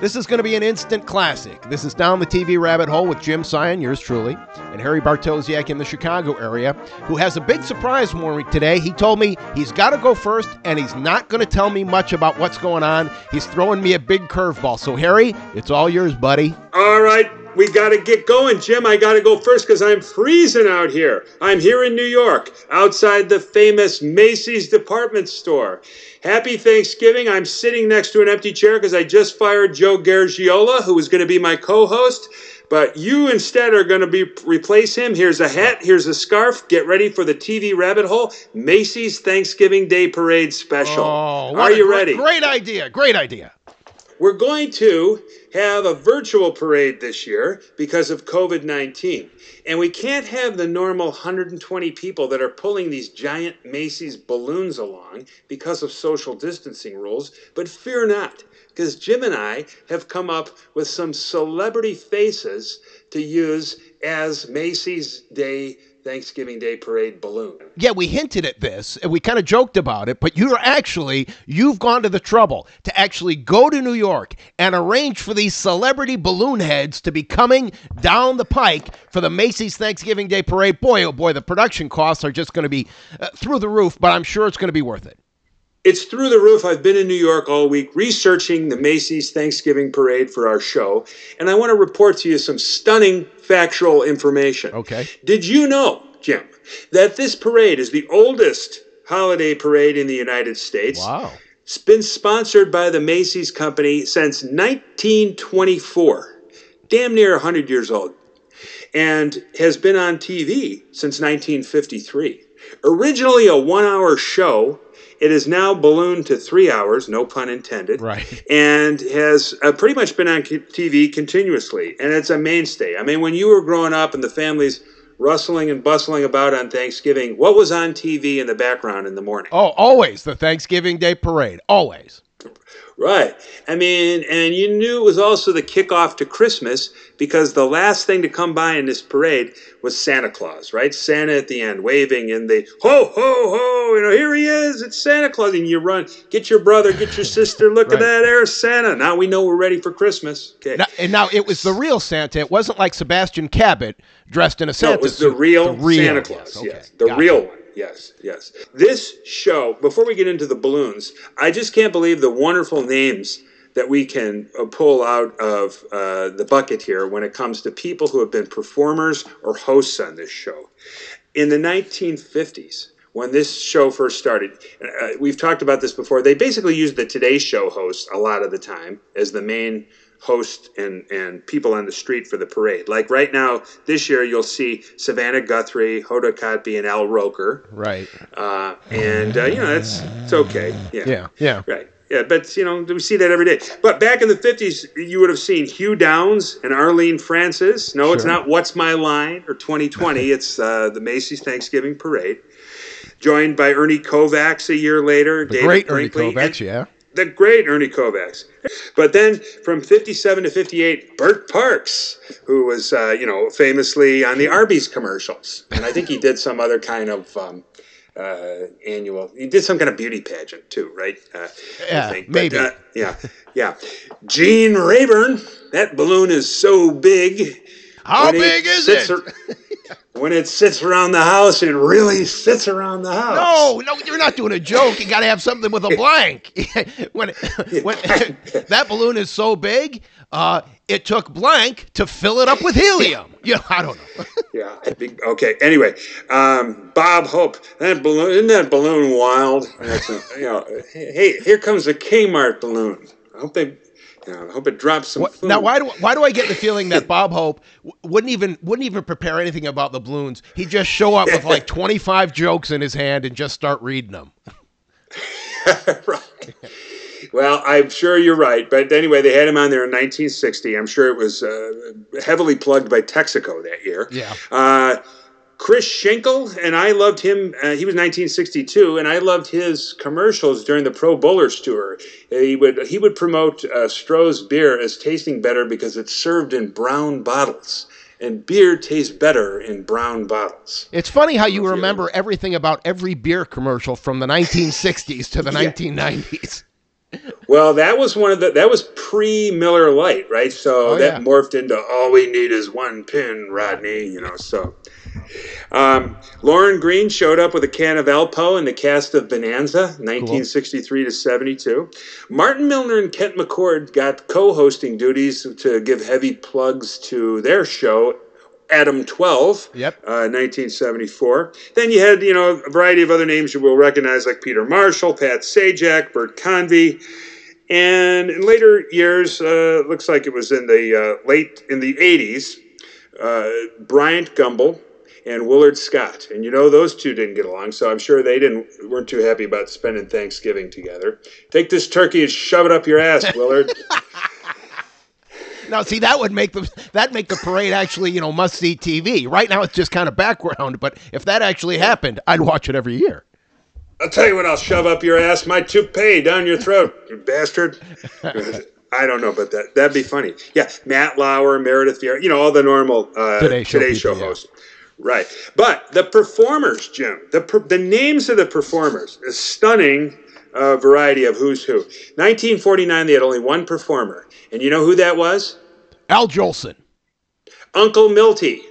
This is going to be an instant classic. This is Down the TV Rabbit Hole with Jim Sion, yours truly, and Harry Bartosiak in the Chicago area, who has a big surprise for me today. He told me he's got to go first, and he's not going to tell me much about what's going on. He's throwing me a big curveball. So, Harry, it's all yours, buddy. All right, we got to get going. Jim, I got to go first because I'm freezing out here. I'm here in New York, outside the famous Macy's department store. Happy Thanksgiving. I'm sitting next to an empty chair because I just fired Joe Garagiola, who was going to be my co host. But you instead are going to be replace him. Here's a hat. Here's a scarf. Get ready for the TV rabbit hole. Macy's Thanksgiving Day Parade special. Oh, are you ready? Great idea. Great idea. We're going to have a virtual parade this year because of COVID 19. And we can't have the normal 120 people that are pulling these giant Macy's balloons along because of social distancing rules. But fear not, because Jim and I have come up with some celebrity faces to use as Macy's Day. Thanksgiving Day parade balloon. Yeah, we hinted at this and we kind of joked about it, but you're actually, you've gone to the trouble to actually go to New York and arrange for these celebrity balloon heads to be coming down the pike for the Macy's Thanksgiving Day Parade. Boy, oh boy, the production costs are just going to be uh, through the roof, but I'm sure it's going to be worth it. It's through the roof. I've been in New York all week researching the Macy's Thanksgiving Parade for our show, and I want to report to you some stunning factual information. Okay. Did you know, Jim, that this parade is the oldest holiday parade in the United States? Wow. It's been sponsored by the Macy's Company since 1924, damn near 100 years old, and has been on TV since 1953. Originally a one hour show, it is now ballooned to three hours, no pun intended. Right. And has uh, pretty much been on TV continuously. And it's a mainstay. I mean, when you were growing up and the families rustling and bustling about on Thanksgiving, what was on TV in the background in the morning? Oh, always the Thanksgiving Day Parade. Always. Right. I mean, and you knew it was also the kickoff to Christmas because the last thing to come by in this parade was Santa Claus, right? Santa at the end waving and the ho, ho, ho, you know, here he is, it's Santa Claus. And you run, get your brother, get your sister, look Right. at that, there's Santa. Now we know we're ready for Christmas. Okay. Now, and now it was the real Santa. It wasn't like Sebastian Cabot dressed in a Santa No, it was the real, real, Santa Claus. okay. Yes, the Gotcha. real one. Yes, yes. This show, before we get into the balloons, I just can't believe the wonderful names that we can uh, pull out of uh, the bucket here when it comes to people who have been performers or hosts on this show. In the 1950s, when this show first started, uh, we've talked about this before, they basically used the Today Show host a lot of the time as the main host and, and people on the street for the parade. Like right now, this year, you'll see Savannah Guthrie, Hoda Kotb, and Al Roker. Right. Uh, and, uh, you know, that's it's okay. Yeah. Yeah. Yeah. Right. Yeah, but you know we see that every day. But back in the '50s, you would have seen Hugh Downs and Arlene Francis. No, it's not "What's My Line" or 2020. it's uh, the Macy's Thanksgiving Parade, joined by Ernie Kovacs a year later. The David great Ernie Kovacs, yeah. The great Ernie Kovacs. But then from 57 to 58, Bert Parks, who was, uh, you know, famously on the Arby's commercials. And I think he did some other kind of um, uh, annual, he did some kind of beauty pageant too, right? Uh, Yeah. But, maybe. uh, yeah, yeah. Gene Rayburn, that balloon is so big. How big is it? when it sits around the house, it really sits around the house. No, no, you're not doing a joke. You got to have something with a blank. when when that balloon is so big, uh, it took blank to fill it up with helium. You know, I don't know. Yeah, I think okay. Anyway, um, Bob Hope, that balloon isn't that balloon wild? A, you know, hey, here comes a Kmart balloon. I hope they, you I hope it drops some What- food. now, why do why do I get the feeling that Bob Hope wouldn't even wouldn't even prepare anything about the balloons? He'd just show up with like 25 jokes in his hand and just start reading them. right. Well, I'm sure you're right. But anyway, they had him on there in 1960. I'm sure it was uh, heavily plugged by Texaco that year. Yeah. Uh, Chris Schenkel, and I loved him. Uh, he was 1962, and I loved his commercials during the Pro Bowlers tour. He would he would promote uh, Stroh's beer as tasting better because it's served in brown bottles, and beer tastes better in brown bottles. It's funny how you remember everything about every beer commercial from the 1960s to the 1990s. Well, that was one of the that was pre Miller Lite, right? So Oh, that yeah. morphed into all we need is one pin, Rodney. You know, so. Um, Lorne Greene showed up with a can of Alpo in the cast of Bonanza, 1963 to 72. Martin Milner and Kent McCord got co-hosting duties to give heavy plugs to their show, Adam 12, Yep. uh, 1974. Then you had, you know, a variety of other names you will recognize like Peter Marshall, Pat Sajak, Bert Convy. And in later years, uh, looks like it was in the uh, late, in the 80s, uh, Bryant Gumbel and Willard Scott. And you know, those two didn't get along, so I'm sure they didn't weren't too happy about spending Thanksgiving together. Take this turkey and shove it up your ass, Willard. Now, see, that would make the that make the parade actually, you know, must see TV. Right now, it's just kind of background. But if that actually happened, I'd watch it every year. I'll tell you what, I'll shove up your ass, my toupee down your throat, you bastard. I don't know, but that that'd be funny. Yeah, Matt Lauer, Meredith Vieira, you know, all the normal uh, Today Show Today people, Show yeah. hosts. Right, but the performers, Jim, the per- the names of the performers, a stunning uh, variety of who's who. 1949, they had only one performer, and you know who that was? Al Jolson. Uncle Milty.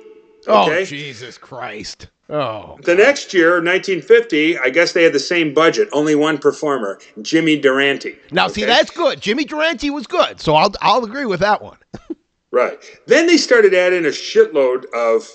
Okay. Oh, Jesus Christ. Oh, The next year, 1950, I guess they had the same budget, only one performer, Jimmy Durante. now see, that's good. Jimmy Durante was good, so I'll I'll agree with that one. Right. Then they started adding a shitload of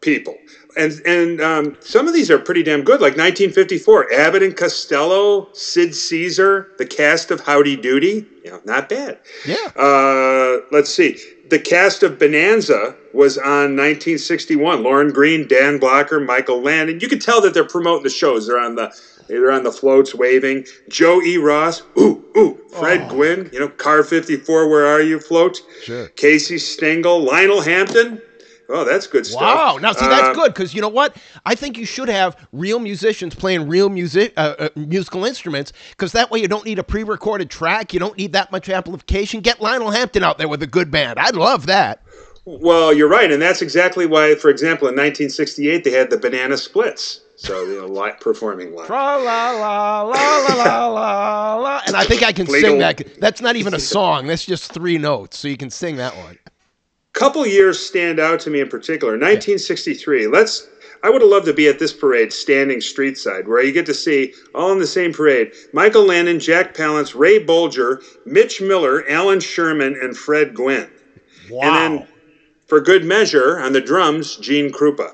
people. And and um, some of these are pretty damn good, like 1954, Abbott and Costello, Sid Caesar, the cast of Howdy Doody. You know, not bad. Yeah. Uh, let's see. The cast of Bonanza was on 1961. Lorne Greene, Dan Blocker, Michael Landon. You can tell that they're promoting the shows. They're on the they're on the floats waving. Joe E. Ross. Ooh, ooh. Fred Gwynne. You know, Car 54. Where are you? Float. Sure. Casey Stengel. Lionel Hampton. Oh, that's good stuff. Wow. Now, see, that's Uh, good because you know what? I think you should have real musicians playing real music, uh, uh, musical instruments, because that way you don't need a pre-recorded track. You don't need that much amplification. Get Lionel Hampton out there with a good band. I'd love that. Well, you're right, and that's exactly why, for example, in 1968 they had the Banana Splits. So you know, li performing live. La la la la la la la. And I think I can sing that. That's not even a song. That's just three notes, so you can sing that one. Couple years stand out to me in particular. 1963. Let's. I would have loved to be at this parade, standing street side, where you get to see all in the same parade: Michael Landon, Jack Palance, Ray Bolger, Mitch Miller, Allan Sherman, and Fred Gwynne. Wow. And then, for good measure, on the drums, Gene Krupa.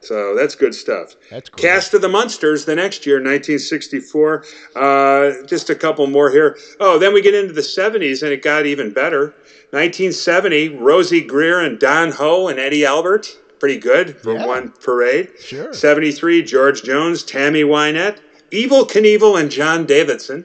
So that's good stuff. That's cool. Cast of the Munsters the next year, 1964. Uh, just a couple more here. Oh, then we get into the 70s, and it got even better. 1970, Rosey Grier and Don Ho and Eddie Albert. Pretty good for Yeah. one parade. Sure. 73, George Jones, Tammy Wynette, Evel Knievel, and John Davidson.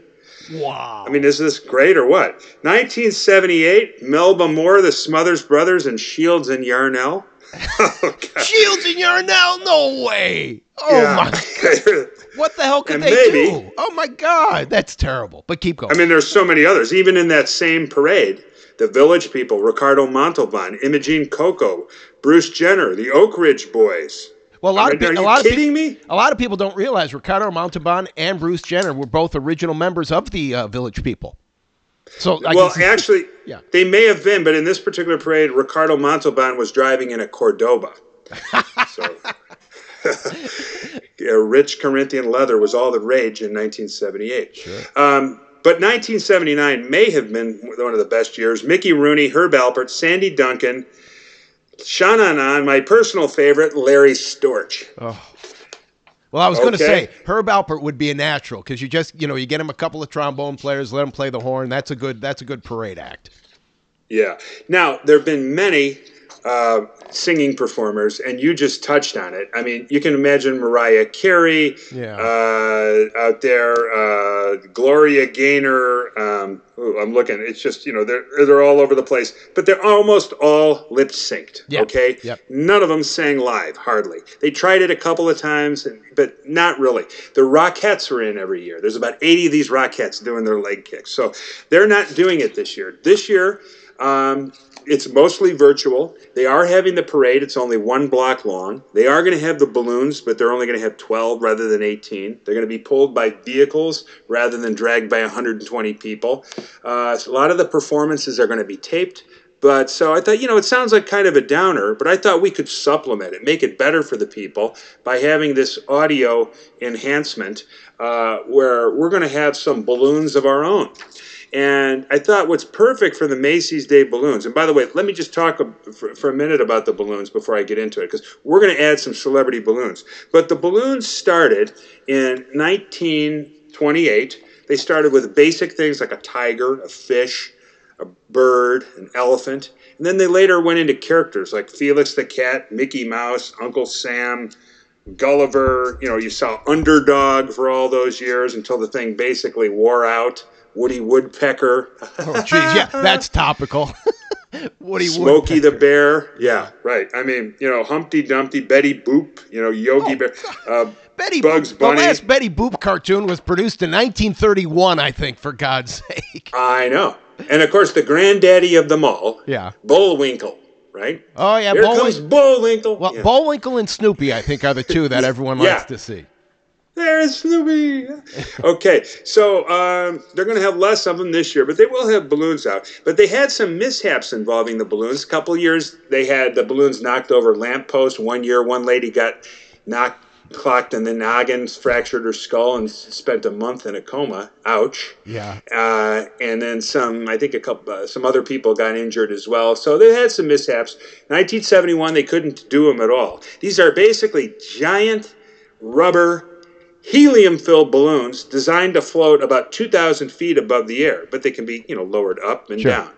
wow. I mean, is this great or what? 1978, Melba Moore, the Smothers Brothers, and Shields and Yarnell. Oh, God. Shields and Yarnell, no way. Oh Yeah. my! What the hell could And they maybe- do? Oh my God, that's terrible. But keep going. I mean, there's so many others. Even in that same parade, the Village People, Ricardo Montalban, Imogene Coca, Bruce Jenner, the Oak Ridge Boys. well, a lot of people, are a lot of kidding me? A lot of people don't realize Ricardo Montalban and Bruce Jenner were both original members of the uh, Village People. So, I well, actually, Yeah. they may have been, but in this particular parade, Ricardo Montalban was driving in a Cordoba. so, yeah, rich Corinthian leather was all the rage in 1978. Sure. Um, but 1979 may have been one of the best years. Mickey Rooney, Herb Alpert, Sandy Duncan, Sean Anan, my personal favorite, Larry Storch. Oh. well, I was going to say Herb Alpert would be a natural because you just, you know, you get him a couple of trombone players, let him play the horn. That's a good, that's a good parade act. Yeah. Now, there have been many uh, singing performers, and you just touched on it. I mean, you can imagine Mariah Carey Yeah. uh, out there, uh, Gloria Gaynor. Um, ooh, I'm looking. It's just, you know, they're, they're all over the place, but they're almost all lip synced. Yep. Okay. Yep. None of them sang live, hardly. They tried it a couple of times, and, but not really. The Rockettes are in every year. There's about 80 of these Rockettes doing their leg kicks. So they're not doing it this year. This year, Um, it's mostly virtual. They are having the parade. It's only one block long. They are going to have the balloons, but they're only going to have 12 rather than 18. They're going to be pulled by vehicles rather than dragged by 120 people. Uh, so a lot of the performances are going to be taped. But so I thought, you know, it sounds like kind of a downer, but I thought we could supplement it, make it better for the people by having this audio enhancement uh, where we're going to have some balloons of our own. And I thought what's perfect for the Macy's Day balloons, and by the way, let me just talk for, a minute about the balloons before I get into it, because we're going to add some celebrity balloons. But the balloons started in 1928. They started with basic things like a tiger, a fish, a bird, an elephant. And then they later went into characters like Felix the Cat, Mickey Mouse, Uncle Sam, Gulliver. You know, you saw Underdog for all those years until the thing basically wore out. Woody Woodpecker. oh, geez, yeah, that's topical. Woody Smokey Woodpecker. the Bear. Yeah, right. I mean, you know, Humpty Dumpty, Betty Boop, you know, Yogi oh, Bear. Uh, Betty Bugs Bunny. The last Betty Boop cartoon was produced in 1931, I think, for God's sake. I know. And of course, the granddaddy of them all, yeah, Bullwinkle, right? Oh yeah, here Bullwink- comes Bullwinkle. Well, yeah. Bullwinkle and Snoopy, I think, are the two that everyone yeah. likes to see. There's Snoopy. Okay, so um, they're going to have less of them this year, but they will have balloons out. But they had some mishaps involving the balloons. A couple years, they had the balloons knocked over lampposts. One year, one lady got knocked clocked in the noggin, fractured her skull, and spent a month in a coma. Ouch. Yeah. Uh, and then some, I think a couple, uh, some other people got injured as well. So they had some mishaps. 1971, they couldn't do them at all. These are basically giant rubber helium filled balloons designed to float about 2,000 feet above the air, but they can be, you know, lowered up and sure. down.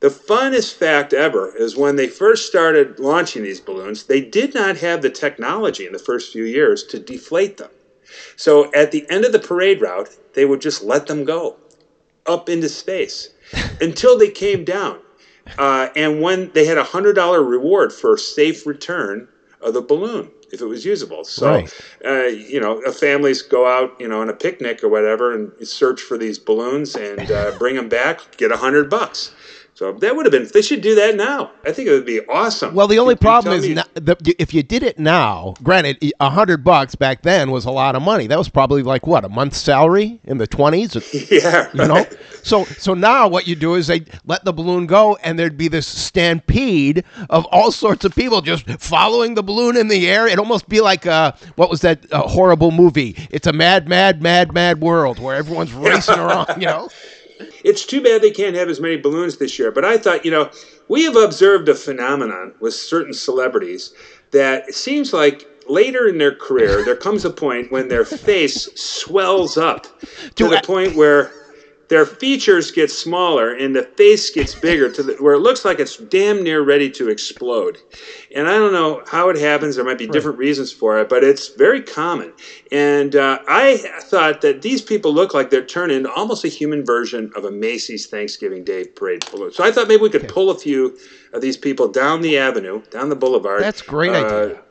The funnest fact ever is when they first started launching these balloons, they did not have the technology in the first few years to deflate them. So at the end of the parade route, they would just let them go up into space until they came down. Uh, and when they had a $100 reward for safe return of the balloon if it was usable. So, right. uh, you know, families go out, you know, on a picnic or whatever and search for these balloons and uh, bring them back, get a hundred bucks. So that would have been. They should do that now. I think it would be awesome. Well, the only problem is the, if you did it now. Granted, a hundred bucks back then was a lot of money. That was probably like what a month's salary in the twenties. Yeah, you know. So so now what you do is they let the balloon go, and there'd be this stampede of all sorts of people just following the balloon in the air. It'd almost be like uh, what was that uh, horrible movie? It's a mad, mad, mad, mad world where everyone's racing around. You know. It's too bad they can't have as many balloons this year. But I thought, you know, we have observed a phenomenon with certain celebrities that it seems like later in their career, there comes a point when their face swells up to the point where their features get smaller and the face gets bigger to the, where it looks like it's damn near ready to explode. And I don't know how it happens. There might be different right. reasons for it, but it's very common. And uh, I thought that these people look like they're turned into almost a human version of a Macy's Thanksgiving Day parade balloon. So I thought maybe we could okay. pull a few of these people down the avenue, down the boulevard. That's great uh, idea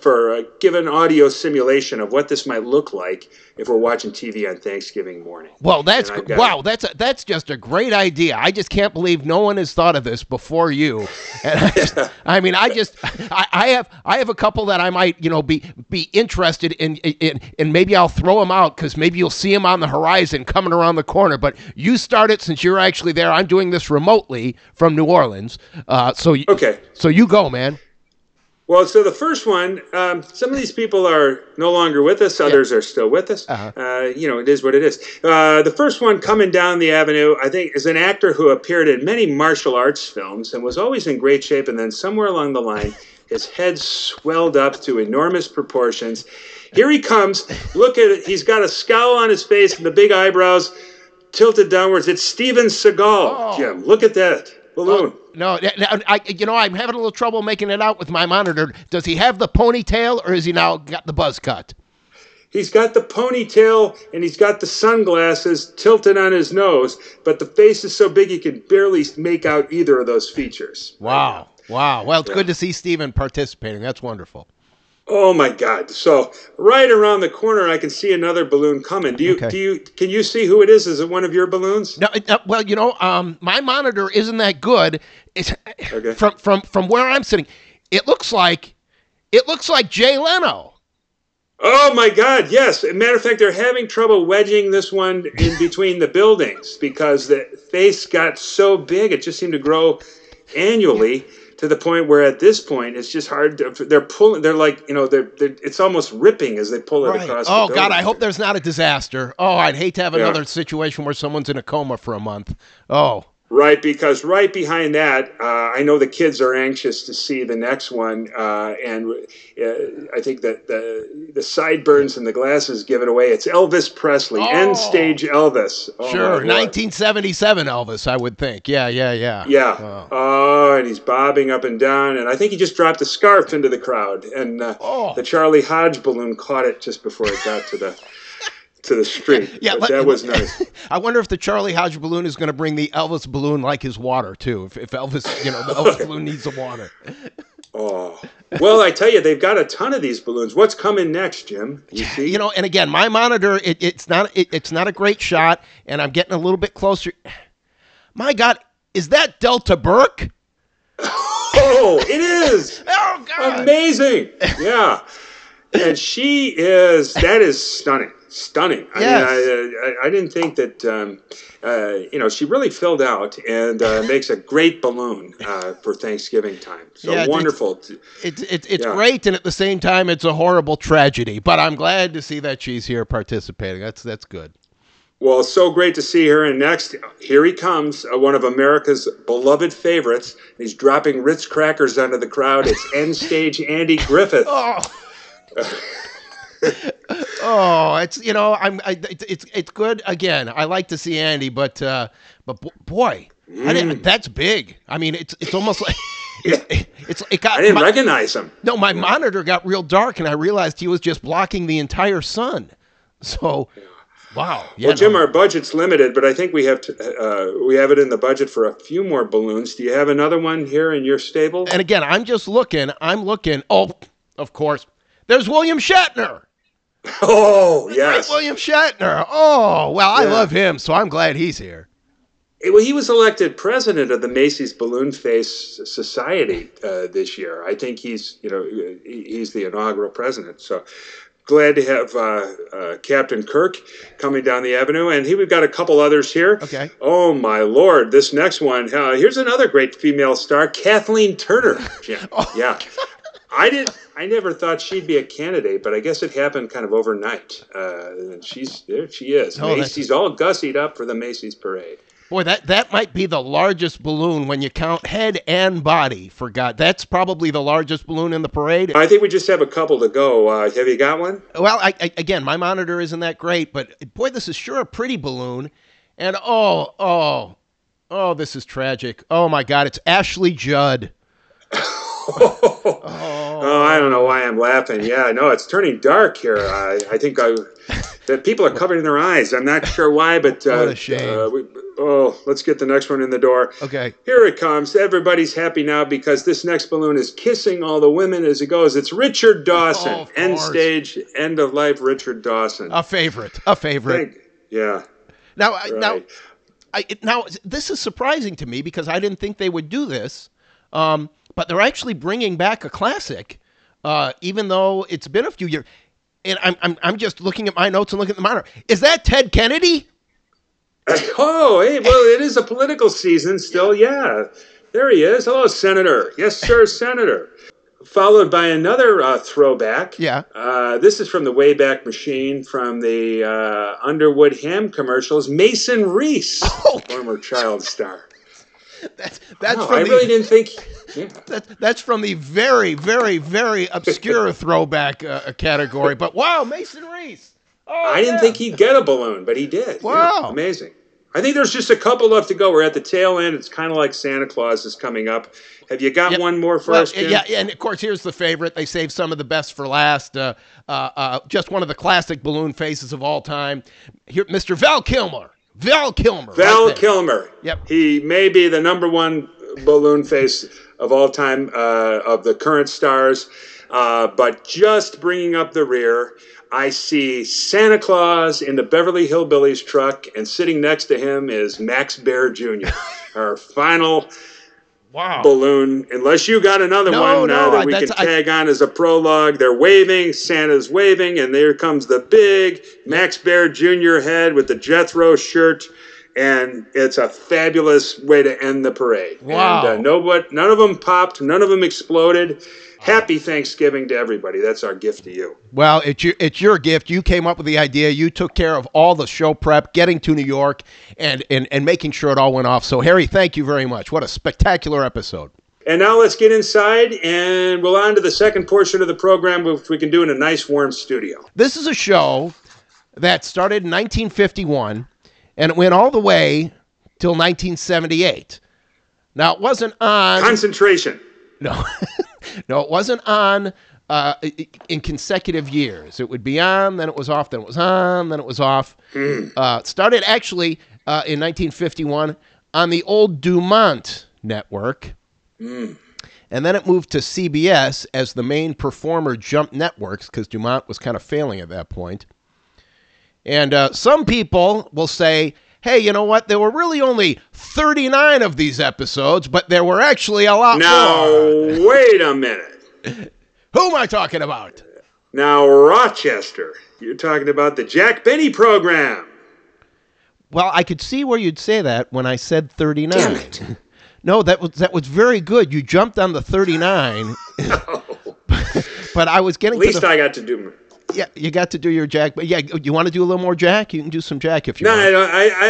for a given audio simulation of what this might look like if we're watching TV on Thanksgiving morning. Well, that's wow, that's a, that's just a great idea. I just can't believe no one has thought of this before you. And I, just, I mean, I just I, I, have I have a couple that I might you know be be interested in in and maybe I'll throw them out because maybe you'll see them on the horizon coming around the corner. But you start it since you're actually there. I'm doing this remotely from New Orleans. Uh, so okay, so you go, man. Well, so the first one, um, some of these people are no longer with us. Others yeah. are still with us. Uh-huh. Uh, you know, it is what it is. Uh, the first one coming down the avenue, I think, is an actor who appeared in many martial arts films and was always in great shape. And then somewhere along the line, his head swelled up to enormous proportions. Here he comes. Look at it. He's got a scowl on his face and the big eyebrows tilted downwards. It's Steven Seagal, oh. Jim. Look at that balloon. Oh, no, uh, uh, I, you know, I'm having a little trouble making it out with my monitor. Does he have the ponytail, or has he now got the buzz cut? He's got the ponytail and he's got the sunglasses tilted on his nose, but the face is so big he can barely make out either of those features. Wow. Wow. Well, it's yeah. good to see Steven participating. That's wonderful. Oh my God! So right around the corner, I can see another balloon coming. Do you? Okay. Do you? Can you see who it is? Is it one of your balloons? No, uh, well, you know, um, my monitor isn't that good. It's Okay. from from from where I'm sitting. It looks like it looks like Jay Leno. Oh my God! Yes. As a matter of fact, they're having trouble wedging this one in between the buildings because the face got so big. It just seemed to grow annually to the point where, at this point, it's just hard. To, they're pulling. They're like you know. They're, they're. It's almost ripping as they pull it across. Oh God, I hope there's not a disaster. Oh, I'd hate to have Yeah. another situation where someone's in a coma for a month. Oh, Right, because right behind that, uh, I know the kids are anxious to see the next one, uh, and uh, I think that the the sideburns and the glasses give it away. It's Elvis Presley, Oh. end stage Elvis. Oh, sure, 1977 Elvis, I would think. Yeah, yeah, yeah. Yeah. Oh. Oh. and he's bobbing up and down, and I think he just dropped a scarf into the crowd, and uh, Oh. the Charlie Hodge balloon caught it just before it got to the to the street. Yeah, But let- that was nice. I wonder if the Charlie Hodge balloon is going to bring the Elvis balloon like his water too. If, if Elvis, you know, the Elvis balloon needs the water. Oh, well, I tell you, they've got a ton of these balloons. What's coming next, Jim? You see? You know, and again, my monitor, it, it's not, it, it's not a great shot, and I'm getting a little bit closer. My God, is that Delta Burke? Oh, it is Oh God! amazing. Yeah, and she is. That is stunning. Stunning. I Yes. mean, I, I, I didn't think that. Um, uh, you know, she really filled out and uh, makes a great balloon uh, for Thanksgiving time. So Yeah, wonderful. to- It's it's it's Yeah. great, and at the same time, it's a horrible tragedy. But I'm glad to see that she's here participating. That's that's good. Well, so great to see her. And next, here he comes, uh, one of America's beloved favorites. He's dropping Ritz crackers onto the crowd. It's end stage Andy Griffith. Oh. oh, it's you know I'm I, it's it's good again. I like to see Andy, but uh, but bo- boy, I Mm. didn't. That's big. I mean, it's it's almost like it's it got I didn't my, recognize him. no. My monitor got real dark, and I realized he was just blocking the entire sun. So, wow. Yeah, Well, Jim, no. our budget's limited, but I think we have to, uh, we have it in the budget for a few more balloons. Do you have another one here in your stable? and again, I'm just looking. I'm looking. Oh, of course. There's William Shatner. Oh, Great yes. William Shatner. Oh, well, I love him, so I'm glad he's here. Eh, Well, he was elected president of the Macy's Balloon Face Society uh, this year. I think he's, you know, he's the inaugural president. So glad to have uh, uh, Captain Kirk coming down the avenue, and he we've got a couple others here. Okay. Oh my lord, this next one. Uh, here's another great female star, Kathleen Turner. Jim. Oh, yeah. I did. I never thought she'd be a candidate, but I guess it happened kind of overnight. Uh, and she's there. She is. Oh, Macy's all gussied up for the Macy's parade. Boy, that, that might be the largest balloon when you count head and body. For God, that's probably the largest balloon in the parade. I think we just have a couple to go. Uh, have you got one? Well, I, I, again, my monitor isn't that great, but boy, this is sure a pretty balloon. And oh, oh, oh, this is tragic. Oh my God, it's Ashley Judd. Oh, I don't know why I'm laughing. Yeah, no, it's turning dark here. I, I think I, that people are covering their eyes. I'm not sure why, but uh, What a shame. uh, we, oh, let's get the next one in the door. Okay. Here it comes. Everybody's happy now because this next balloon is kissing all the women as it goes. It's Richard Dawson, Oh, end stage, end of life. Richard Dawson. A favorite, a favorite. Thank- yeah. Now, I now, I, now this is surprising to me because I didn't think they would do this. Um, but they're actually bringing back a classic, uh, even though it's been a few years. And I'm, I'm, I'm just looking at my notes and looking at the monitor. Is that Ted Kennedy? Oh, hey, well, it is a political season still. Yeah. There he is. Hello, Senator. Yes, sir, Senator. Followed by another uh, throwback. Yeah. Uh, this is from the Wayback Machine from the uh, Underwood Ham commercials. Mason Reese, Oh. former child star. That's that's Wow, I the really didn't think. Yeah. that's, that's from the very, very, very obscure throwback uh, category. But wow, Mason Reese. Oh, I didn't yeah. think he'd get a balloon, but he did. Yeah, Wow. amazing. I think there's just a couple left to go. We're at the tail end. It's kind of like Santa Claus is coming up. Have you got Yep. one more for Well, us, Jim? yeah, and of course, here's the favorite. They saved some of the best for last. Uh, uh, uh, just one of the classic balloon faces of all time. Here, Mr. Val Kilmer. Val Kilmer. Val right. Kilmer. Yep. He may be the number one balloon face of all time uh, of the current stars. Uh, but just bringing up the rear, I see Santa Claus in the Beverly Hillbillies truck, and sitting next to him is Max Baer Jr., our final Wow. balloon. Unless you got another No, one no, uh, that we can that's- I- tag on as a prologue. They're waving, Santa's waving, and there comes the big Max Baer Jr. head with the Jethro shirt. And it's a fabulous way to end the parade. Wow. And, uh, nobody, none of them popped. None of them exploded. Happy Thanksgiving to everybody. That's our gift to you. Well, it's your it's your gift. You came up with the idea. You took care of all the show prep, getting to New York, and and, and making sure it all went off. So, Harry, thank you very much. What a spectacular episode. And now let's get inside and we'll on to the second portion of the program, which we can do in a nice warm studio. This is a show that started in 1951 and it went all the way till 1978. Now, it wasn't on. Concentration. No, no, it wasn't on uh, in consecutive years. It would be on, then it was off, then it was on, then it was off. Uh, started actually uh, in 1951 on the old Dumont network. And then it moved to CBS as the main performer jumped networks because Dumont was kind of failing at that point. And uh, some people will say, hey, you know what? There were really only 39 of these episodes, but there were actually a lot Now, more. wait a minute. Who am I talking about? Now, Rochester, you're talking about the Jack Benny program. Well, I could see where you'd say that when I said 39. Damn it. No, that was that was very good. You jumped on the 39. no. but I was getting At least the I got to do. Yeah, you got to do your jack. But yeah, you want to do a little more jack? You can do some jack if you No, want. I, I, I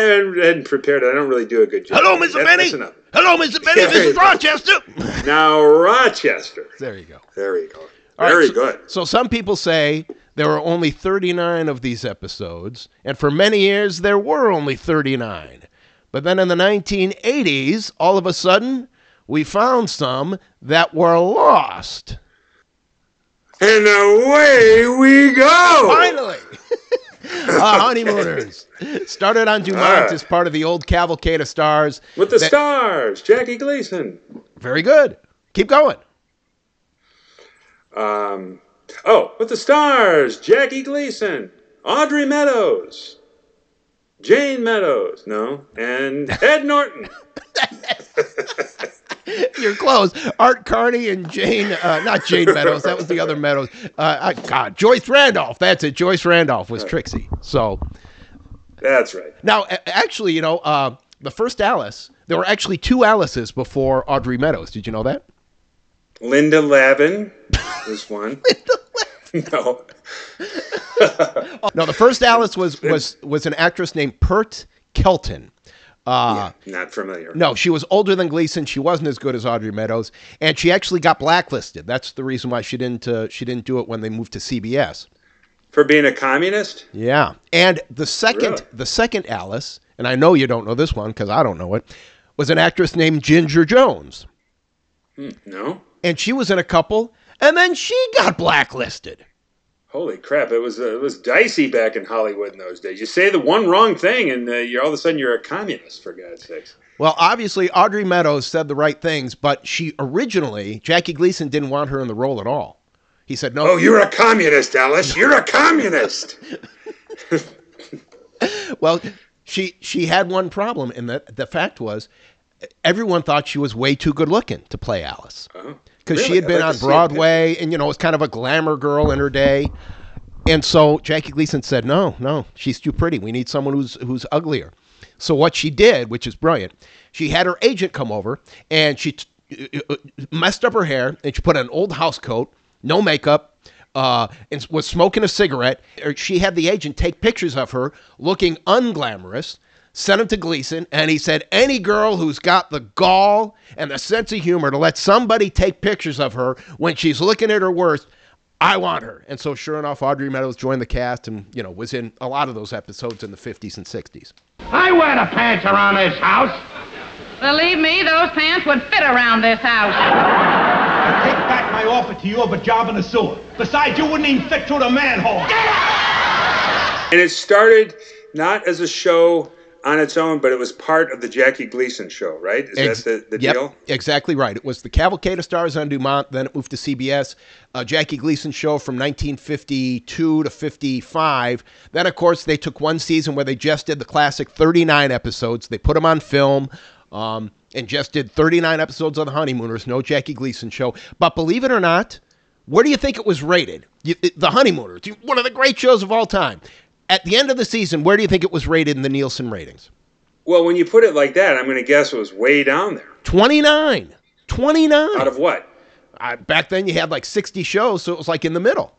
hadn't prepared. I don't really do a good job. Hello, Mr. Benny. That's enough. Hello, Mr. Benny. This is Rochester. Now, Rochester. there you go. There you go. All right, Very so- good. So some people say there were only 39 of these episodes, and for many years there were only 39. But then in the 1980s, all of a sudden, we found some that were lost. And away we go. Finally! uh, Honeymooners started on Dumont Ah. as part of the old cavalcade of stars. With the that- stars, Jackie Gleason. Very good. Keep going. Um, oh, with the stars, Jackie Gleason, Audrey Meadows, Jayne Meadows, no, and Ed Norton. You're close. Art Carney and Jane, uh, not Jane Meadows. That was the other Meadows. Uh, God, Joyce Randolph. That's it. Joyce Randolph was Trixie. So That's right. now, actually, you know, uh, the first Alice, there were actually two Alices before Audrey Meadows. Did you know that? Linda Lavin was one. no. No, the first Alice was was was an actress named Pert Kelton. Uh, Not familiar. No, she was older than Gleason. She wasn't as good as Audrey Meadows, and she actually got blacklisted. That's the reason why she didn't uh, she didn't do it when they moved to CBS. For being a communist? Yeah, and the second Really? the second Alice, and I know you don't know this one because I don't know it, was an actress named Ginger Jones, No. and she was in a couple, and then she got blacklisted. Holy crap! It was uh, it was dicey back in Hollywood in those days. You say the one wrong thing, and uh, you're all of a sudden you're a communist. For God's sakes! Well, obviously Audrey Meadows said the right things, but she originally Jackie Gleason didn't want her in the role at all. He said no. Oh, you're a communist, Alice. You're a communist. Well, she she had one problem, and that the fact was, everyone thought she was way too good looking to play Alice because she had been like on to see a Broadway, and you know was kind of a glamour girl in her day. And so Jackie Gleason said, "No, no, she's too pretty. We need someone who's who's uglier." So what she did, which is brilliant, she had her agent come over and she t- uh, messed up her hair and she put on an old house coat, no makeup, uh, and was smoking a cigarette. She had the agent take pictures of her looking unglamorous, sent him to Gleason, and he said, Any girl who's got the gall and the sense of humor to let somebody take pictures of her when she's looking at her worst, I want her. And so, sure enough, Audrey Meadows joined the cast and, you know, was in a lot of those episodes in the 50s and 60s. I wear the pants around this house. Believe me, those pants would fit around this house. I take back my offer to you of a job in the sewer. Besides, you wouldn't even fit through the manhole. And it started not as a show on its own, but it was part of the Jackie Gleason show, right? Is Ex- that the, the yep, deal? Exactly right. It was the Cavalcade of Stars on Dumont, then it moved to CBS. Uh, Jackie Gleason show from 1952 to 55. Then, of course, they took one season where they just did the classic 39 episodes. They put them on film. Um, and just did 39 episodes of The Honeymooners, no Jackie Gleason show. But believe it or not, where do you think it was rated? You, the Honeymooners, one of the great shows of all time. At the end of the season, where do you think it was rated in the Nielsen ratings? Well, when you put it like that, I'm going to guess it was way down there. 29. 29. Out of what? Uh, back then, you had like 60 shows, so it was like in the middle.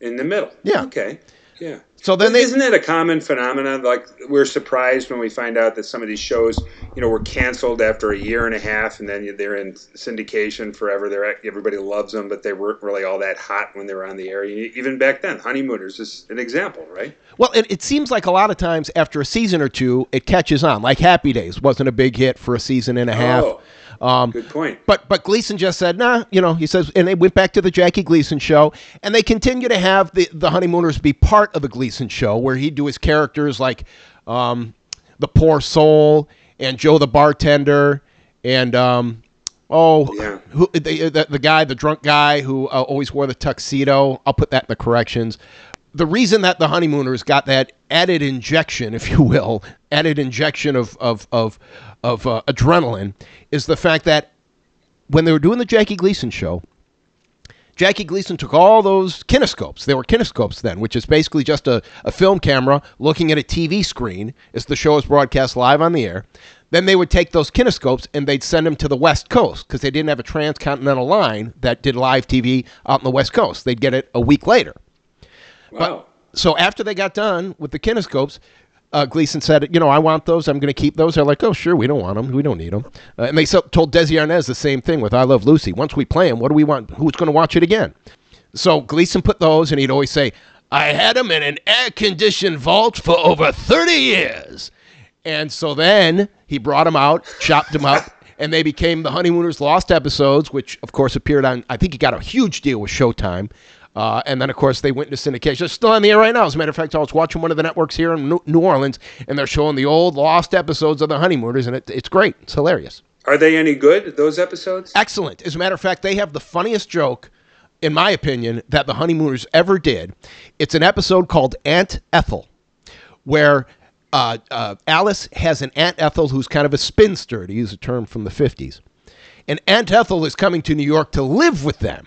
In the middle. Yeah. Okay. Yeah. So then they. isn't that a common phenomenon? Like we're surprised when we find out that some of these shows, you know, were canceled after a year and a half, and then they're in syndication forever. They're everybody loves them, but they weren't really all that hot when they were on the air. Even back then, Honeymooners is an example, right? Well, it, it seems like a lot of times after a season or two, it catches on. Like Happy Days wasn't a big hit for a season and a half. Oh, Um, good point. But but Gleason just said, nah, you know, he says, and they went back to the Jackie Gleason show, and they continue to have the the honeymooners be part of the Gleason show, where he'd do his characters like um, the poor soul and Joe the bartender, and um, oh, Yeah. who the, the the guy, the drunk guy who uh, always wore the tuxedo. I'll put that in the corrections. The reason that the honeymooners got that added injection, if you will, added injection of of of of uh, adrenaline, is the fact that when they were doing the Jackie Gleason show, Jackie Gleason took all those kinescopes. They were kinescopes then, which is basically just a, a film camera looking at a TV screen as the show is broadcast live on the air. Then they would take those kinescopes and they'd send them to the West Coast because they didn't have a transcontinental line that did live TV out in the West Coast. They'd get it a week later. Wow. So after they got done with the kinescopes, uh, Gleason said, "You know, I want those. I'm going to keep those." They're like, "Oh, sure, we don't want them. We don't need them." Uh, and they so- told Desi Arnaz the same thing with "I Love Lucy." Once we play them, what do we want? Who's going to watch it again? So Gleason put those, and he'd always say, "I had them in an air-conditioned vault for over 30 years." And so then he brought them out, chopped them up, and they became the Honeymooners Lost episodes, which of course appeared on. I think he got a huge deal with Showtime. Uh, and then, of course, they went into syndication. They're still on the air right now. As a matter of fact, I was watching one of the networks here in New New Orleans, and they're showing the old lost episodes of the Honeymooners, and it, it's great. It's hilarious. Are they any good? Those episodes? Excellent. As a matter of fact, they have the funniest joke, in my opinion, that the Honeymooners ever did. It's an episode called Aunt Ethel, where uh, uh, Alice has an Aunt Ethel who's kind of a spinster, to use a term from the 50s. And Aunt Ethel is coming to New York to live with them.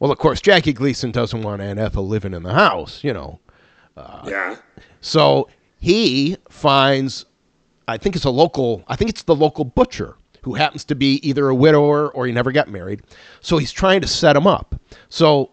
Well, of course, Jackie Gleason doesn't want Aunt Ethel living in the house, you know. yeah. So he finds, I think it's a local, I think it's the local butcher who happens to be either a widower or he never got married. So he's trying to set him up. So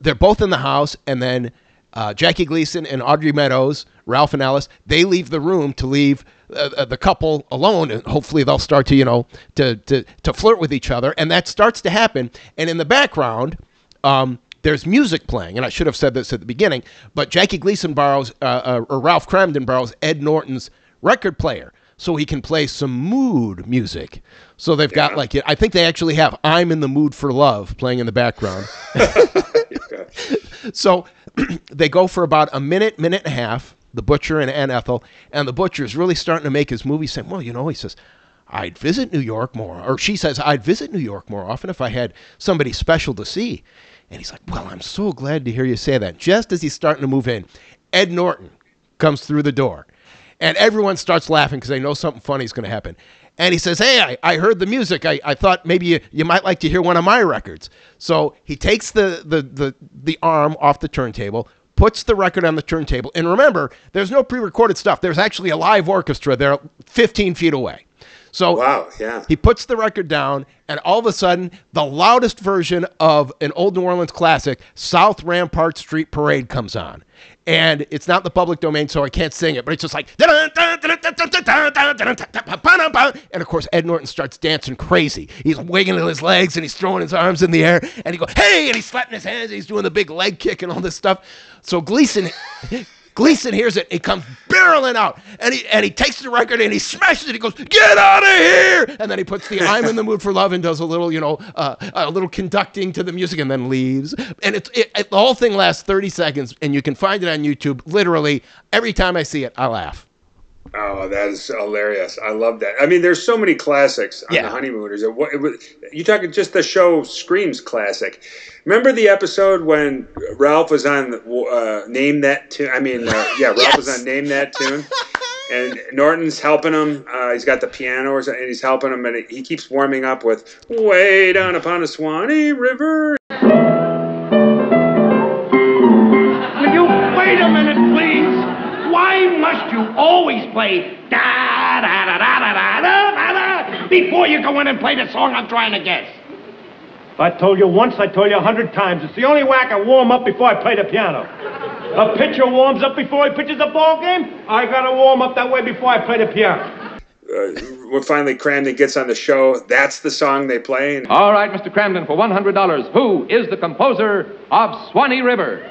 they're both in the house, and then uh, Jackie Gleason and Audrey Meadows, Ralph and Alice, they leave the room to leave uh, uh, the couple alone, and hopefully they'll start to, you know, to, to, to flirt with each other. And that starts to happen. And in the background, um, there's music playing, and I should have said this at the beginning, but Jackie Gleason borrows, uh, uh, or Ralph Kramden borrows Ed Norton's record player so he can play some mood music. So they've got like, I think they actually have I'm in the Mood for Love playing in the background. so they go for about a minute, minute and a half, the butcher and Aunt Ethel, and the butcher is really starting to make his movie saying, well, you know, he says, I'd visit New York more. Or she says, I'd visit New York more often if I had somebody special to see. And he's like, Well, I'm so glad to hear you say that. Just as he's starting to move in, Ed Norton comes through the door. And everyone starts laughing because they know something funny is going to happen. And he says, Hey, I, I heard the music. I, I thought maybe you, you might like to hear one of my records. So he takes the, the, the, the arm off the turntable, puts the record on the turntable. And remember, there's no pre recorded stuff. There's actually a live orchestra there 15 feet away. So Wow. Yeah. he puts the record down, and all of a sudden, the loudest version of an old New Orleans classic, South Rampart Street Parade, comes on. And it's not in the public domain, so I can't sing it, but it's just like. And of course, Ed Norton starts dancing crazy. He's wiggling his legs and he's throwing his arms in the air, and he goes, hey, and he's slapping his hands, and he's doing the big leg kick and all this stuff. So Gleason. Gleason hears it. He comes barreling out, and he and he takes the record and he smashes it. He goes, "Get out of here!" And then he puts the "I'm in the mood for love" and does a little, you know, uh, a little conducting to the music, and then leaves. And it's it, it, the whole thing lasts 30 seconds, and you can find it on YouTube. Literally every time I see it, I laugh. Oh, that is hilarious! I love that. I mean, there's so many classics on Yeah. the Honeymooners. It, wa- it, you talking just the show screams classic. Remember the episode when Ralph was on uh, Name That Tune? I mean, uh, yeah, Ralph was on Name That Tune, and Norton's helping him. Uh, he's got the piano, or something, and he's helping him, and he keeps warming up with "Way Down Upon the Swanee River." Will you wait a minute, please? Why must you always play da da da da da da da da da before you go in and play the song I'm trying to guess? If I told you once, I told you a hundred times. It's the only way I can warm up before I play the piano. A pitcher warms up before he pitches a ball game. I gotta warm up that way before I play the piano. Uh, when finally Kramden gets on the show, that's the song they play. And All right, Mr. Kramden, for $100, who is the composer of Swanee River?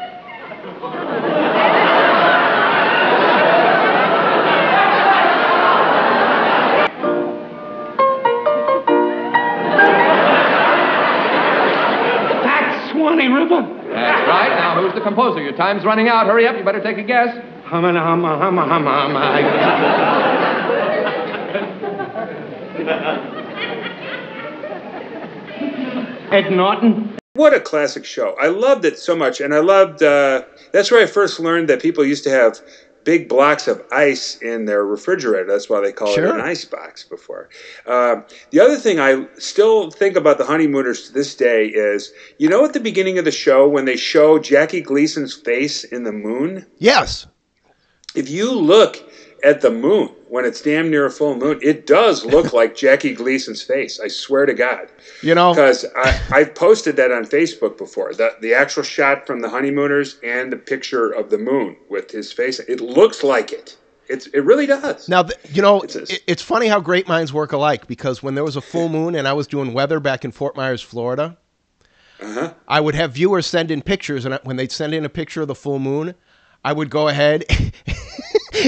That's Swanee That's right. Now, who's the composer? Your time's running out. Hurry up. You better take a guess. Humma, humma, humma, humma, humma. Ed Norton. What a classic show! I loved it so much, and I loved. Uh, that's where I first learned that people used to have big blocks of ice in their refrigerator. That's why they call it an ice box. Before uh, the other thing I still think about the honeymooners to this day is, you know, at the beginning of the show when they show Jackie Gleason's face in the moon. Yes. If you look at the moon when it's damn near a full moon, it does look like Jackie Gleason's face. I swear to God. You know, Because I, I've posted that on Facebook before. The, the actual shot from the honeymooners and the picture of the moon with his face. It looks like it. It's, it really does. Now, you know, It's it, it's funny how great minds work alike because when there was a full moon and I was doing weather back in Fort Myers, Florida, Uh-huh. I would have viewers send in pictures, and when they'd send in a picture of the full moon, I would go ahead.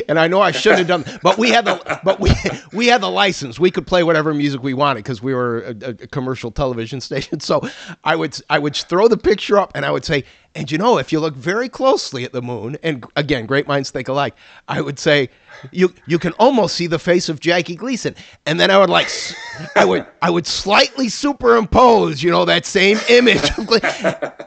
and I know I shouldn't have done, but we had the but we we had the license. We could play whatever music we wanted because we were a, a, commercial television station. So I would I would throw the picture up, and I would say, and you know, if you look very closely at the moon, and again, great minds think alike. I would say, you you can almost see the face of Jackie Gleason, and then I would like, I would I would slightly superimpose, you know, that same image,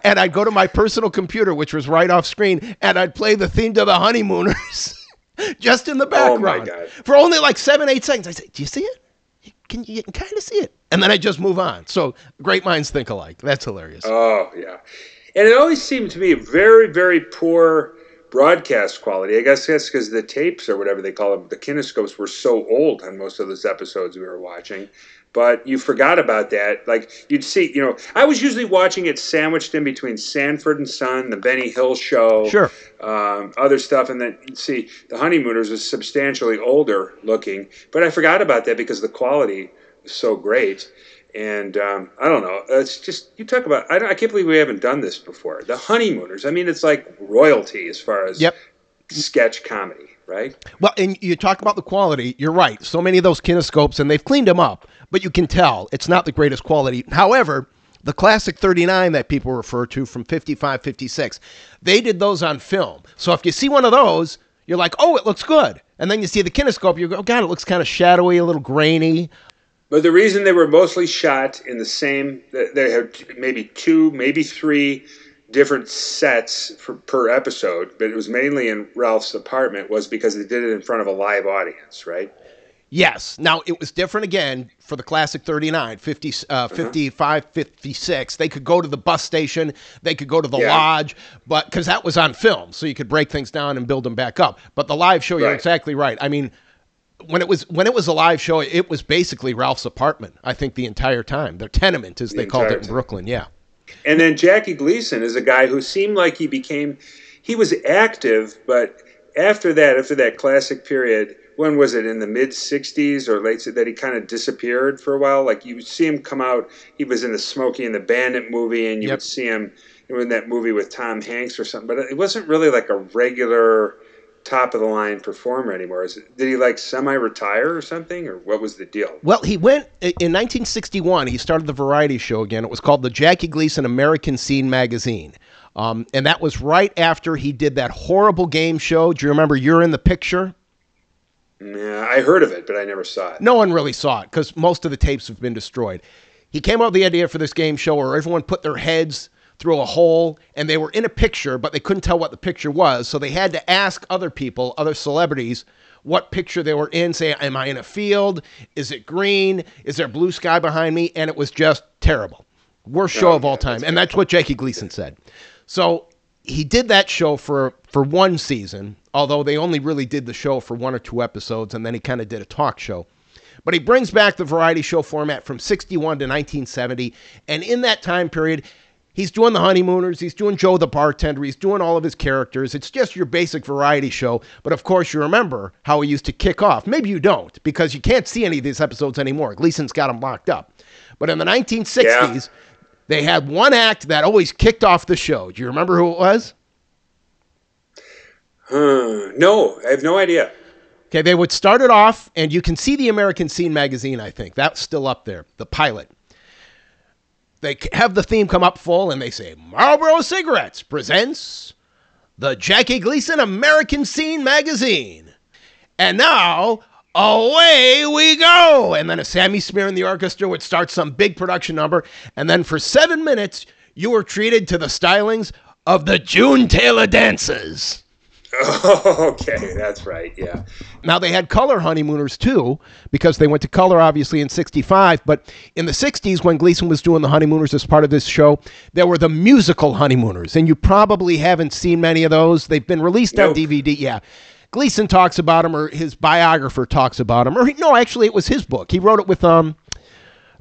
and I'd go to my personal computer, which was right off screen, and I'd play the theme to the honeymooners. Just in the Oh, my background God. for only like seven, eight seconds. I say, "Do you see it? You- Can you, you can kind of see it?" And then I just move on. So great minds think alike. That's hilarious. Oh, yeah. And it always seemed to me very, very poor broadcast quality. I guess that's because the tapes or whatever they call them, the kinescopes were so old on most of those episodes we were watching. But you forgot about that. Like you'd see, you know, I was usually watching it sandwiched in between Sanford and Son, the Benny Hill Show, Sure. um, other stuff, and then you'd see the Honeymooners was substantially older looking. But I forgot about that because the quality was so great. And um, I don't know. It's just you talk about. I, don't, I can't believe we haven't done this before. The honeymooners. I mean, it's like royalty as far as Yep. sketch comedy, right? Well, and you talk about the quality. You're right. So many of those kinescopes, and they've cleaned them up, but you can tell it's not the greatest quality. However, the classic 39 that people refer to from 55, 56, they did those on film. So if you see one of those, you're like, oh, it looks good. And then you see the kinescope, you go, oh, God, it looks kind of shadowy, a little grainy. But the reason they were mostly shot in the same, they had maybe two, maybe three different sets for, per episode, but it was mainly in Ralph's apartment, was because they did it in front of a live audience, right? Yes. Now, it was different again for the classic 39, 50, uh, 55, 56. They could go to the bus station, they could go to the Yeah. lodge, but because that was on film, so you could break things down and build them back up. But the live show, you're Right. exactly right. I mean, when it was when it was a live show, it was basically Ralph's apartment. I think the entire time, their tenement, as The they called it in time. Brooklyn. Yeah. And then Jackie Gleason is a guy who seemed like he became, he was active, but after that, after that classic period, when was it in the mid '60s or late that he kind of disappeared for a while? Like you would see him come out, he was in the Smokey and the Bandit movie, and you Yep. would see him in that movie with Tom Hanks or something. But it wasn't really like a regular top of the line performer anymore. Is did he like semi-retire or something, or what was the deal? Well, he went in 1961. He started the variety show again. It was called the Jackie Gleason American Scene Magazine, um, and that was right after he did that horrible game show. Do you remember? You're in the picture. Yeah, I heard of it, but I never saw it. No one really saw it because most of the tapes have been destroyed. He came up with the idea for this game show where everyone put their heads through a hole and they were in a picture, but they couldn't tell what the picture was. So they had to ask other people, other celebrities, what picture they were in. Say, Am I in a field? Is it green? Is there blue sky behind me? And it was just terrible. Worst show Oh, of all time. that's And that's what Jackie Gleason said. So he did that show for for one season, although they only really did the show for one or two episodes, and then he kind of did a talk show. But he brings back the variety show format from 61 to 1970, and in that time period, he's doing the honeymooners, he's doing Joe the bartender, he's doing all of his characters. It's just your basic variety show, but of course you remember how he used to kick off. Maybe you don't, because you can't see any of these episodes anymore. Gleason's got them locked up. But in the 1960s, Yeah. they had one act that always kicked off the show. Do you remember who it was? Huh. No, I have no idea. Okay, they would start it off, and you can see the American Scene magazine, I think. That's still up there, the pilot. They have the theme come up full, and they say, Marlboro Cigarettes presents the Jackie Gleason American Scene magazine. And now, away we go. And then a Sammy Spear in the orchestra would start some big production number. And then for seven minutes, you were treated to the stylings of the June Taylor dances. okay, that's right. Yeah. Now they had color honeymooners too, because they went to color obviously in '65. But in the '60s, when Gleason was doing the honeymooners as part of this show, there were the musical honeymooners, and you probably haven't seen many of those. They've been released on DVD. Yeah, Gleason talks about them, or his biographer talks about them, or he, no, actually, it was his book. He wrote it with um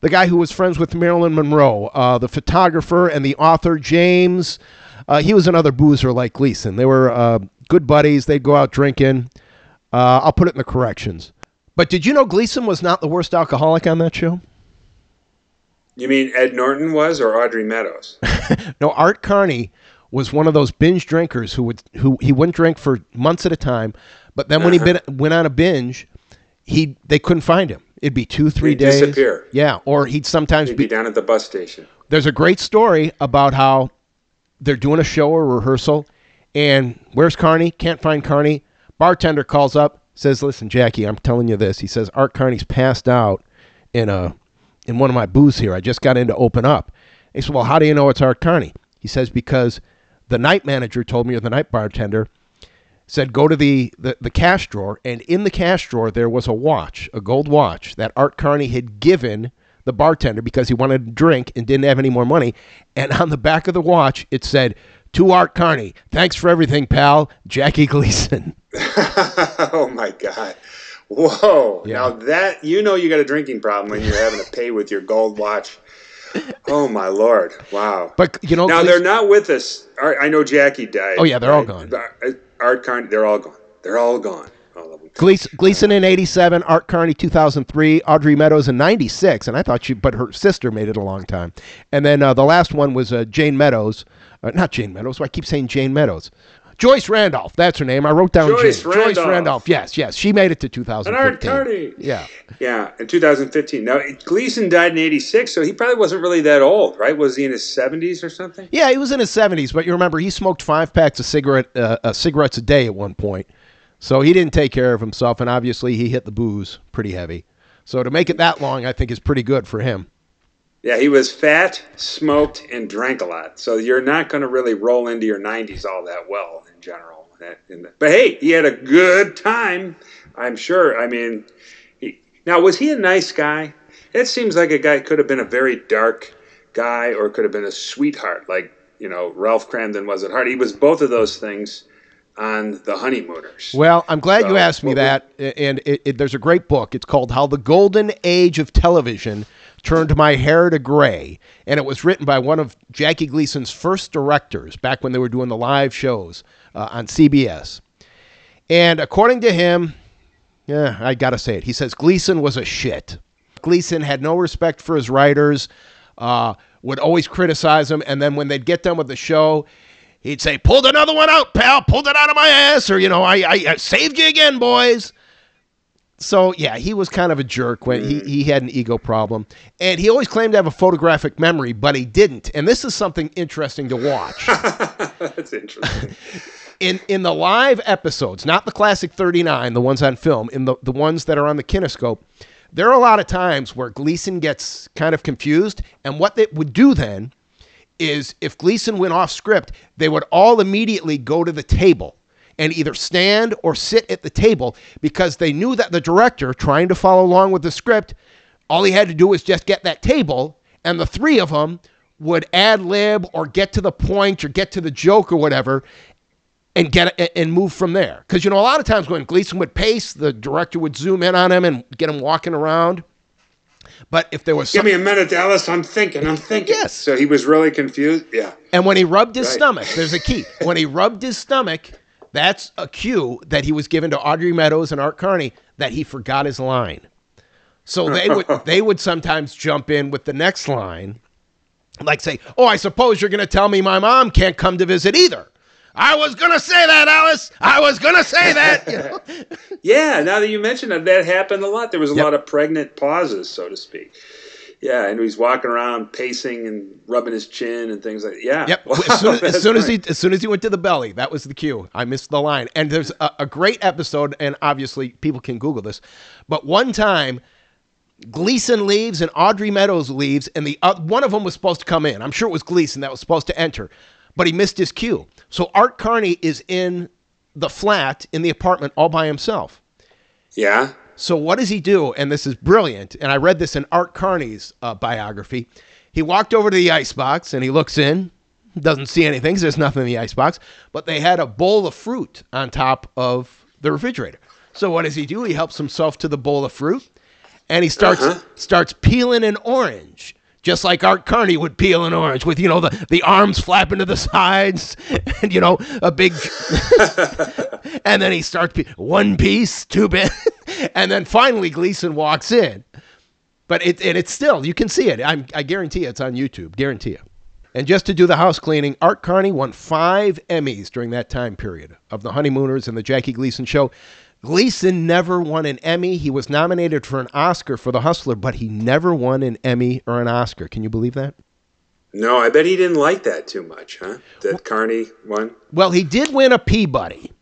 the guy who was friends with Marilyn Monroe, uh, the photographer and the author James. Uh, he was another boozer like Gleason. They were uh, good buddies. They'd go out drinking. Uh, I'll put it in the corrections. But did you know Gleason was not the worst alcoholic on that show? You mean Ed Norton was or Audrey Meadows? No, Art Carney was one of those binge drinkers who would who he wouldn't drink for months at a time, but then when he been, went on a binge, he they couldn't find him. It'd be two, three He'd days. disappear. Yeah, or he'd sometimes He'd be be down at the bus station. there's a great story about how they're doing a show or rehearsal, and where's Carney? Can't find Carney. Bartender calls up, says, "Listen, Jackie, I'm telling you this." He says, "Art Carney's passed out in a in one of my booths here. I just got in to open up." He said, "Well, how do you know it's Art Carney?" He says, "Because the night manager told me, or the night bartender." said go to the, the, the cash drawer and in the cash drawer there was a watch a gold watch that art carney had given the bartender because he wanted a drink and didn't have any more money and on the back of the watch it said to art carney thanks for everything pal jackie gleason oh my God. Whoa. Yeah. Now that you know you got a drinking problem when you're having to pay with your gold watch. Oh my lord. Wow. but you know now Gleason- they're not with us. I know Jackie died. Oh, yeah, they're all gone. Art- Art Carney, they're all gone. They're all gone. All of them. Gleason, Gleason in 87, Art Carney 2003, Audrey Meadows in 96, and I thought she, but her sister made it a long time. And then uh, the last one was uh, Jayne Meadows. Uh, not Jayne Meadows, I keep saying Jayne Meadows. Joyce Randolph, that's her name. I wrote down Joyce Jane. Joyce Randolph. Randolph, yes, yes. She made it to 2015. And Art Carney. Yeah. Yeah, in 2015. Now Gleason died in '86, so he probably wasn't really that old, right? Was he in his 70s or something? Yeah, he was in his 70s, but you remember he smoked five packs of cigarette uh, uh, cigarettes a day at one point. So he didn't take care of himself, and obviously he hit the booze pretty heavy. So to make it that long, I think is pretty good for him. Yeah, he was fat, smoked, and drank a lot. So you're not going to really roll into your 90s all that well in general. That, in the, but hey, he had a good time, I'm sure. I mean, he, now was he a nice guy? It seems like a guy could have been a very dark guy, or could have been a sweetheart, like you know Ralph Kramden was at heart. He was both of those things on the honeymooners. Well, I'm glad you asked me what that. And it, it, there's a great book. It's called How the Golden Age of Television Turned My Hair to Gray. And it was written by one of Jackie Gleason's first directors back when they were doing the live shows uh, on CBS. And according to him, yeah, I got to say it. He says Gleason was a shit. Gleason had no respect for his writers, uh, would always criticize them. And then when they'd get done with the show, he'd say, Pulled another one out, pal. Pulled it out of my ass. Or, you know, I, I, I saved you again, boys. So, yeah, he was kind of a jerk when he, he had an ego problem. And he always claimed to have a photographic memory, but he didn't. And this is something interesting to watch. That's interesting. in in the live episodes, not the classic 39, the ones on film, in the the ones that are on the kinescope, there are a lot of times where Gleason gets kind of confused, and what they would do then is if Gleason went off script, they would all immediately go to the table and either stand or sit at the table because they knew that the director trying to follow along with the script, all he had to do was just get that table, and the three of them would ad lib or get to the point or get to the joke or whatever and get and move from there. Because you know, a lot of times when Gleason would pace, the director would zoom in on him and get him walking around. But if there was Give some, me a minute, Alice. I'm thinking. I'm thinking. Yes. So he was really confused. Yeah. and when he rubbed his Right. stomach, there's a key. When he rubbed his stomach, that's a cue that he was given to Audrey Meadows and Art Carney that he forgot his line. So they would they would sometimes jump in with the next line, like say, "Oh, I suppose you're going to tell me my mom can't come to visit either." I was going to say that, Alice. I was going to say that. You know? Yeah. Now that you mention it, that happened a lot. There was a Yep. lot of pregnant pauses, so to speak. Yeah, and he's walking around pacing and rubbing his chin and things like. Yeah. Yep. As soon, as, soon as he as soon as he went to the belly, that was the cue. I missed the line. And there's a, a great episode, and obviously people can Google this. But one time, Gleason leaves and Audrey Meadows leaves, and the uh, one of them was supposed to come in. I'm sure it was Gleason that was supposed to enter, but he missed his cue. So Art Carney is in the flat in the apartment all by himself. Yeah. So what does he do? And this is brilliant. And I read this in Art Carney's uh, biography. He walked over to the icebox and he looks in, doesn't see anything 'cause there's nothing in the icebox, but they had a bowl of fruit on top of the refrigerator. So what does he do? He helps himself to the bowl of fruit, and he starts Uh-huh. starts peeling an orange. Just like Art Carney would peel an orange with, you know, the, the arms flapping to the sides and, you know, a big. and then he starts one piece, two bit. and then finally Gleason walks in. But it, and it's still, you can see it. I'm, I guarantee it's on YouTube. Guarantee you. And just to do the house cleaning, Art Carney won five Emmys during that time period of The Honeymooners and The Jackie Gleason Show. Gleason never won an Emmy. He was nominated for an Oscar for The Hustler, but he never won an Emmy or an Oscar. Can you believe that? No, I bet he didn't like that too much, huh? That Carney one. Well, he did win a Peabody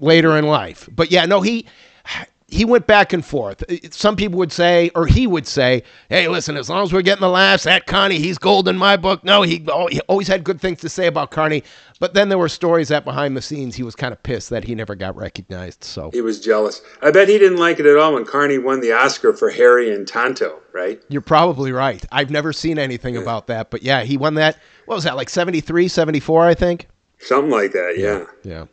later in life, but yeah, no, he he went back and forth. Some people would say, or he would say, "Hey, listen, as long as we're getting the laughs, that Carney, he's gold in my book." No, he, always had good things to say about Carney, but then there were stories that behind the scenes he was kind of pissed that he never got recognized. So He was jealous. I bet he didn't like it at all when Carney won the Oscar for Harry and Tonto, right? you're probably right. I've never seen anything about that, but yeah, he won that. What was that like 73, 74, I think? Something like that, yeah. Yeah. I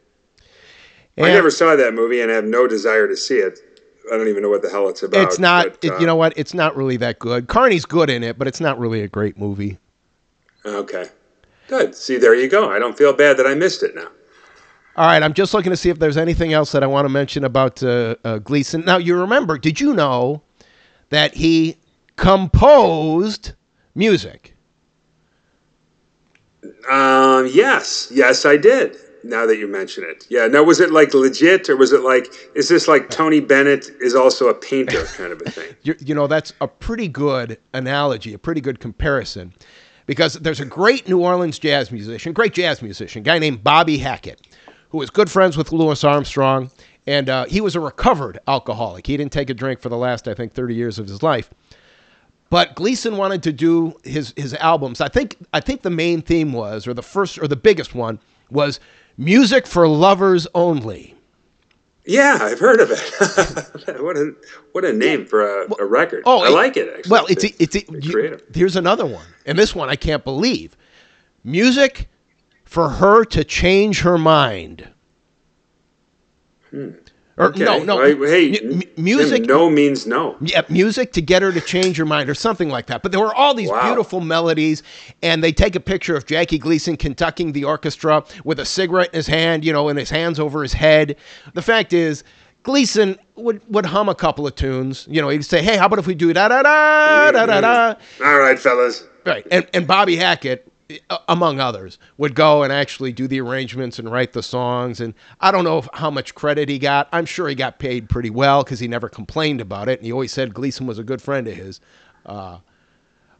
And- never saw that movie and have no desire to see it. I don't even know what the hell it's about. It's not. but, it, uh, you know what? It's not really that good. Carney's good in it, but it's not really a great movie. Okay. Good. See, there you go. I don't feel bad that I missed it now. All right, I'm just looking to see if there's anything else that I want to mention about uh, uh, Gleason. Now, you remember? Did you know that he composed music? Um, yes, yes, I did. Now that you mention it, yeah. Now, was it like legit, or was it like? Is this like Tony Bennett is also a painter kind of a thing? You, you know, that's a pretty good analogy, a pretty good comparison, because there's a great New Orleans jazz musician, great jazz musician, guy named Bobby Hackett, who was good friends with Louis Armstrong, and uh, he was a recovered alcoholic. He didn't take a drink for the last, I think, 30 years of his life. But Gleason wanted to do his his albums. I think I think the main theme was, or the first, or the biggest one was music for lovers only. Yeah, I've heard of it. what a what a name for a, a record. Oh, I like it. Actually. Well, it's it's, it's you- here's another one, and this one I can't believe. Music for her to change her mind. Hmm. Or Okay. no, no. I- hey, mu- music. no means no. Yeah, music to get her to change her mind or something like that. But there were all these Wow. beautiful melodies, and they take a picture of Jackie Gleason conducting the orchestra with a cigarette in his hand, you know, and his hands over his head. The fact is, Gleason would, would hum a couple of tunes. You know, he'd say, hey, how about if we do da da da da da da? All right, fellas. Right. And, and Bobby Hackett, among others, would go and actually do the arrangements and write the songs. And I don't know if, how much credit he got. I'm sure he got paid pretty well because he never complained about it. And he always said Gleason was a good friend of his. Uh,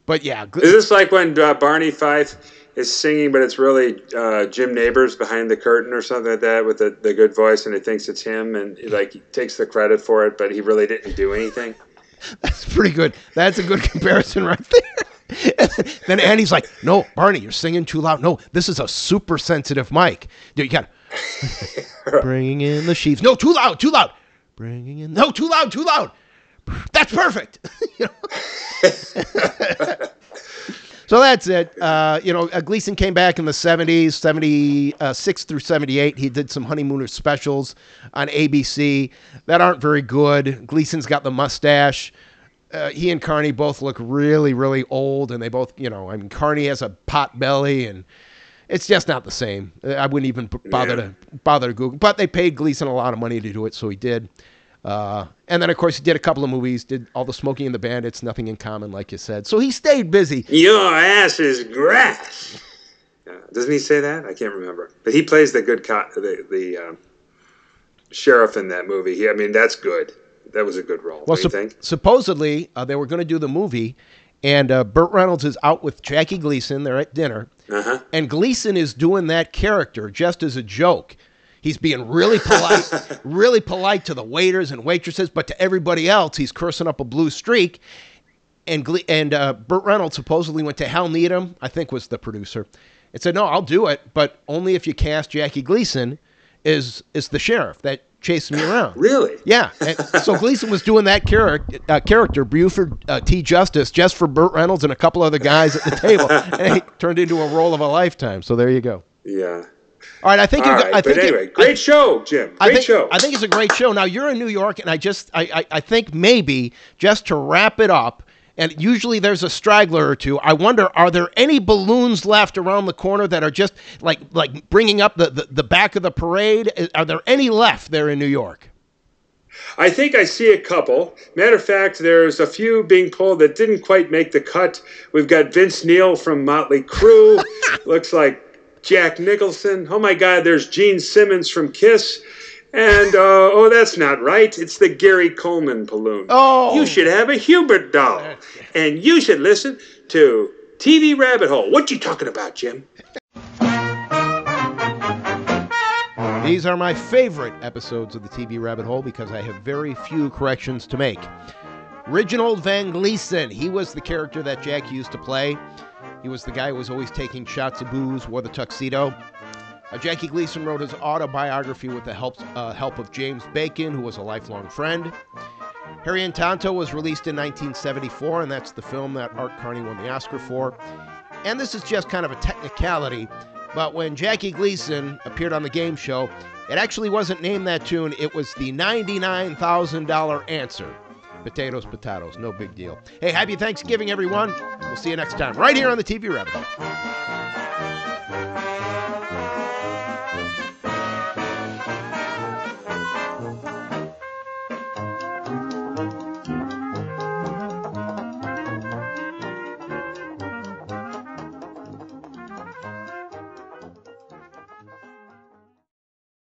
but yeah, Gle- Is this like when uh, Barney Fife is singing, but it's really uh, Jim Nabors behind the curtain or something like that with the, the good voice, and he thinks it's him, and he, like he takes the credit for it, but he really didn't do anything. That's pretty good. That's a good comparison right there. then Andy's like, "No, Barney, you're singing too loud. No, this is a super sensitive mic. Dude, you got bringing in the sheaves. No, too loud, too loud. Bringing in. No, too loud, too loud. That's perfect. You know? so that's it. Uh, you know, uh, Gleason came back in the 70s, 76 through 78. He did some Honeymooner specials on ABC that aren't very good. Gleason's got the mustache. Uh, he and Carney both look really, really old, and they both, you know, I mean, Carney has a pot belly, and it's just not the same. Uh, I wouldn't even bother Yeah. to bother to Google. But they paid Gleason a lot of money to do it, so he did. Uh, and then, of course, he did a couple of movies. Did all the Smokey and the Bandits, Nothing in Common, like you said. So he stayed busy. Your ass is grass. Yeah, doesn't he say that? I can't remember. But he plays the good co- the the um, sheriff in that movie. He, I mean, that's good. That was a good role. Well, think? supposedly uh, they were going to do the movie, and uh, Burt Reynolds is out with Jackie Gleason. They're at dinner, Uh huh. and Gleason is doing that character just as a joke. He's being really polite, really polite to the waiters and waitresses, but to everybody else, he's cursing up a blue streak. And Gle- and uh, Burt Reynolds supposedly went to Hal Needham, I think was the producer, and said, "No, I'll do it, but only if you cast Jackie Gleason is is the sheriff that chased me around." Really? Yeah. And so Gleason was doing that character, uh, character Buford uh, T. Justice, just for Burt Reynolds and a couple other guys at the table, and it turned into a role of a lifetime. So there you go. Yeah. All right, I think All you're. I think but anyway, great show, Jim. Great I think, show. I think it's a great show. Now you're in New York, and I just, I, I, I think maybe just to wrap it up, and usually there's a straggler or two. I wonder, are there any balloons left around the corner that are just like, like bringing up the, the, the back of the parade? Are there any left there in New York? I think I see a couple. Matter of fact, there's a few being pulled that didn't quite make the cut. We've got Vince Neil from Motley Crue. Looks like Jack Nicholson. Oh my God, there's Gene Simmons from Kiss. And, uh, oh, that's not right. It's the Gary Coleman balloon. Oh. You should have a Hubert doll. And you should listen to TV Rabbit Hole. What you talking about, Jim? These are my favorite episodes of the TV Rabbit Hole because I have very few corrections to make. Reginald Van Gleason, he was the character that Jack used to play. He was the guy who was always taking shots of booze, wore the tuxedo. Uh, Jackie Gleason wrote his autobiography with the help, uh, help of James Bacon, who was a lifelong friend. Harry and Tonto was released in 1974, and that's the film that Art Carney won the Oscar for. And this is just kind of a technicality, but when Jackie Gleason appeared on the game show, it actually wasn't named that tune, it was the $99,000 answer. Potatoes, potatoes, no big deal. Hey, happy Thanksgiving, everyone. We'll see you next time, right here on the TV Rabbit.